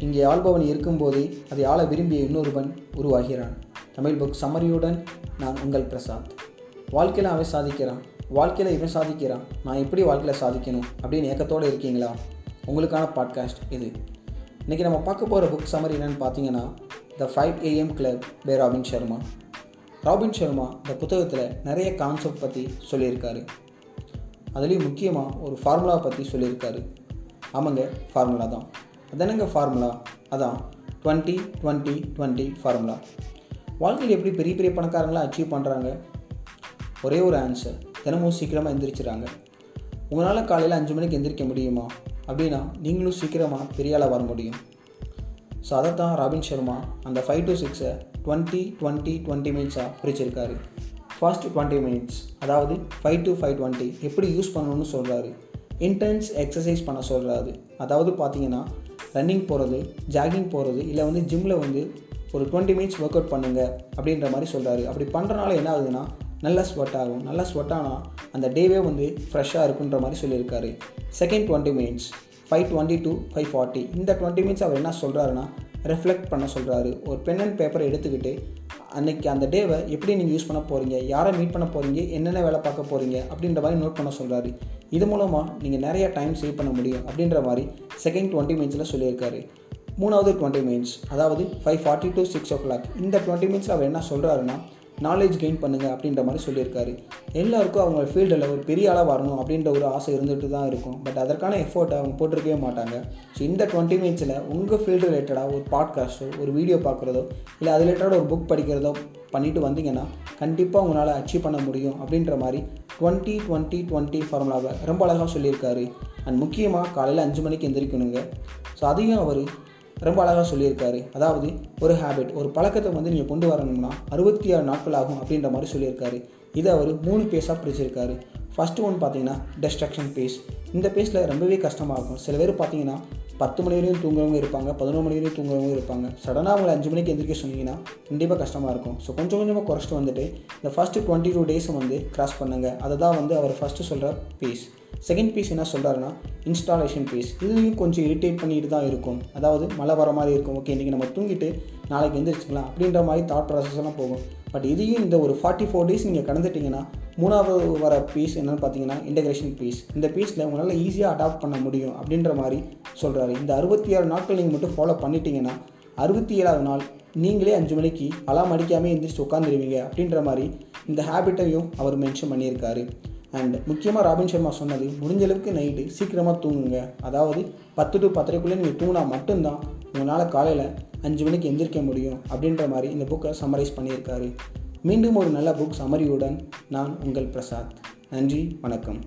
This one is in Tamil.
இங்கே ஆள்பவன் இருக்கும்போதே அதை ஆள விரும்பிய இன்னொருவன் உருவாகிறான். தமிழ் புக் சமரியுடன் நான் உங்கள் பிரசாத் வாழ்க்கையில் அவன் சாதிக்கிறான். வாழ்க்கையில் இவன் சாதிக்கிறான். நான் எப்படி வாழ்க்கையில் சாதிக்கணும் அப்படின்னு ஏக்கத்தோடு இருக்கீங்களா? உங்களுக்கான பாட்காஸ்ட் இது. இன்றைக்கி நம்ம பார்க்க போகிற புக் சமரி என்னென்னு பார்த்தீங்கன்னா the five A M club by Robin Sharma Robin Sharma இந்த புத்தகத்தில் நிறைய கான்செப்ட் பற்றி சொல்லியிருக்காரு. அதுலேயும் முக்கியமாக ஒரு ஃபார்முலா பற்றி சொல்லியிருக்காரு. ஆமாங்க ஃபார்முலா தான். அதனங்க ஃபார்முலா அதான். டுவெண்ட்டி டுவெண்ட்டி டுவெண்ட்டி ஃபார்முலா வாழ்க்கையில் எப்படி பெரிய பெரிய பணக்காரங்களாம் அச்சீவ் பண்ணுறாங்க ஒரே ஒரு ஆன்சர் தினமும் சீக்கிரமாக எந்திரிச்சிடறாங்க. உங்களால் காலையில் அஞ்சு மணிக்கு எந்திரிக்க முடியுமா? அப்படின்னா நீங்களும் சீக்கிரமாக பெரிய ஆளாக வர முடியும். ஸோ அதை தான் ராபின் சர்மா அந்த ஃபைவ் டு சிக்ஸை டுவெண்ட்டி டுவெண்ட்டி டுவெண்ட்டி மினிட்ஸாக பிரிச்சிருக்காரு. ஃபர்ஸ்ட் டுவெண்ட்டி மினிட்ஸ் அதாவது ஃபைவ் டு ஃபைவ் டுவெண்ட்டி எப்படி யூஸ் பண்ணணும்னு சொல்கிறாரு இன்டென்ஸ் எக்ஸசைஸ் பண்ண சொல்கிறாரு அதாவது பார்த்தீங்கன்னா ரன்னிங் போகிறது ஜாகிங் போகிறது இல்லை வந்து ஜிம்மில் வந்து ஒரு டுவெண்ட்டி மினிட்ஸ் ஒர்க் அவுட் பண்ணுங்கள் அப்படின்ற மாதிரி சொல்கிறாரு அப்படி பண்ணுறனால என்ன ஆகுதுன்னா நல்லா ஸ்வெட் ஆகும். நல்லா ஸ்வெட் ஆனால் அந்த டேவே வந்து ஃப்ரெஷ்ஷாக இருக்குன்ற மாதிரி சொல்லியிருக்காரு. Second twenty minutes five twenty to five forty இந்த டுவெண்ட்டி மினிட்ஸ் அவர் என்ன சொல்கிறாருன்னா ரெஃப்ளெக்ட் பண்ண சொல்கிறாரு ஒரு பென் அண்ட் பேப்பரை எடுத்துக்கிட்டு அன்றைக்கி அந்த டேவை எப்படி நீங்கள் யூஸ் பண்ண போகிறீங்க யாரை மீட் பண்ண போகிறீங்க என்னென்ன வேலை பார்க்க போகிறீங்க அப்படின்ற மாதிரி நோட் பண்ண சொல்கிறாரு இது மூலமாக நீங்கள் நிறைய டைம் சேவ் பண்ண முடியும் அப்படின்ற மாதிரி செகண்ட் டுவெண்ட்டி மினிட்ஸில் சொல்லியிருக்காரு. மூணாவது டுவெண்ட்டி மினிட்ஸ் அதாவது five forty to six o'clock இந்த டுவெண்ட்டி மினிட்ஸில் அவர் என்ன சொல்கிறாருன்னா நாலேஜ் கெயின் பண்ணுங்கள் அப்படின்ற மாதிரி சொல்லியிருக்காரு. எல்லாருக்கும் அவங்க ஃபீல்டில் ஒரு பெரிய ஆளாக வரணும் அப்படின்ற ஒரு ஆசை இருந்துட்டு தான் இருக்கும். பட் அதற்கான எஃபோர்ட்டை அவங்க போட்டிருக்கவே மாட்டாங்க. ஸோ இந்த டுவெண்ட்டி மினிட்ஸில் உங்கள் ஃபீல்டு ரிலேட்டடாக ஒரு பாட்காஸ்ட்டோ ஒரு வீடியோ பார்க்குறதோ இல்லை அது ரிலேட்டடாக ஒரு புக் படிக்கிறதோ பண்ணிட்டு வந்தீங்கன்னா கண்டிப்பாக உங்களால் அச்சீவ் பண்ண முடியும் அப்படின்ற மாதிரி டுவெண்ட்டி டுவெண்ட்டி டுவெண்ட்டி ஃபார்முலாவை ரொம்ப அழகாக சொல்லியிருக்காரு. அண்ட் முக்கியமாக காலையில் அஞ்சு மணிக்கு எந்திரிக்கணுங்க. ஸோ அதையும் அவர் ரொம்ப அழகாக சொல்லியிருக்காரு. அதாவது ஒரு ஹேபிட் ஒரு பழக்கத்தை வந்து நீங்கள் கொண்டு வரணும்னா அறுபத்தி ஆறு நாட்கள் ஆகும் அப்படின்ற மாதிரி சொல்லியிருக்காரு. இதை அவர் மூணு பேஸாக பிரிச்சிருக்காரு. ஃபஸ்ட்டு ஒன்று பார்த்தீங்கன்னா டெஸ்ட்ரக்ஷன் பேஸ் இந்த பேஸில் ரொம்பவே கஷ்டமாக இருக்கும். சில பேர் பார்த்தீங்கன்னா பத்து மணி வரையும் தூங்குறவங்க இருப்பாங்க பதினொரு மணி வரையும் தூங்குறவங்க இருப்பாங்க. சடனாக அவங்களை அஞ்சு மணிக்கு எந்திரிக்க சொன்னீங்கன்னா கண்டிப்பாக கஷ்டமாக இருக்கும். ஸோ கொஞ்சம் கொஞ்சமாக குறைச்சிட்டு வந்துட்டு இந்த ஃபஸ்ட்டு டுவெண்ட்டி டூ டேஸை வந்து கிராஸ் பண்ணுங்கள் அதை தான் வந்து அவர் ஃபஸ்ட்டு சொல்கிற பீஸ் செகண்ட் பீஸ் என்ன சொல்கிறாருன்னா இன்ஸ்டாலேஷன் பீஸ் இதுலேயும் கொஞ்சம் இரிட்டேட் பண்ணிட்டு தான் இருக்கும். அதாவது மழை வர மாதிரி இருக்கும். ஓகே இன்றைக்கி நம்ம தூங்கிட்டு நாளைக்கு எந்திரிச்சிக்கலாம் அப்படின்ற மாதிரி தாட் ப்ராசஸ் எல்லாம் போகும். பட் இதையும் இந்த ஒரு ஃபார்ட்டி ஃபோர் டேஸ் நீங்கள் கடந்துட்டிங்கன்னா மூணாவது வர பீஸ் என்னென்னு பார்த்தீங்கன்னா இன்டகிரேஷன் பீஸ் இந்த பீஸில் உங்களால் ஈஸியாக அடாப்ட் பண்ண முடியும் அப்படின்ற மாதிரி சொல்கிறாரு இந்த அறுபத்தி ஆறு நாட்கள் நீங்கள் மட்டும் ஃபாலோ பண்ணிட்டீங்கன்னா அறுபத்தி ஏழாவது நாள் நீங்களே அஞ்சு மணிக்கு அலாம் அடிக்காமல் எந்திரிச்சு உட்காந்துருவீங்க அப்படின்ற மாதிரி இந்த ஹேபிட்டையும் அவர் மென்ஷன் பண்ணியிருக்காரு. அண்ட் முக்கியமாக ராபின் சர்மா சொன்னது முடிஞ்ச அளவுக்கு நைட்டு சீக்கிரமாக தூங்குங்க. அதாவது பத்து டு பத்தரைக்குள்ளே நீங்கள் தூங்கினா மட்டும்தான் உங்களால் காலையில் அஞ்சு மணிக்கு எந்திரிக்க முடியும். அப்படின்ற மாதிரி இந்த புக்கை சம்மரைஸ் பண்ணியிருக்காரு. மீண்டும் ஒரு நல்ல புக் சமரியுடன் நான் உங்கள் பிரசாத். நன்றி வணக்கம்.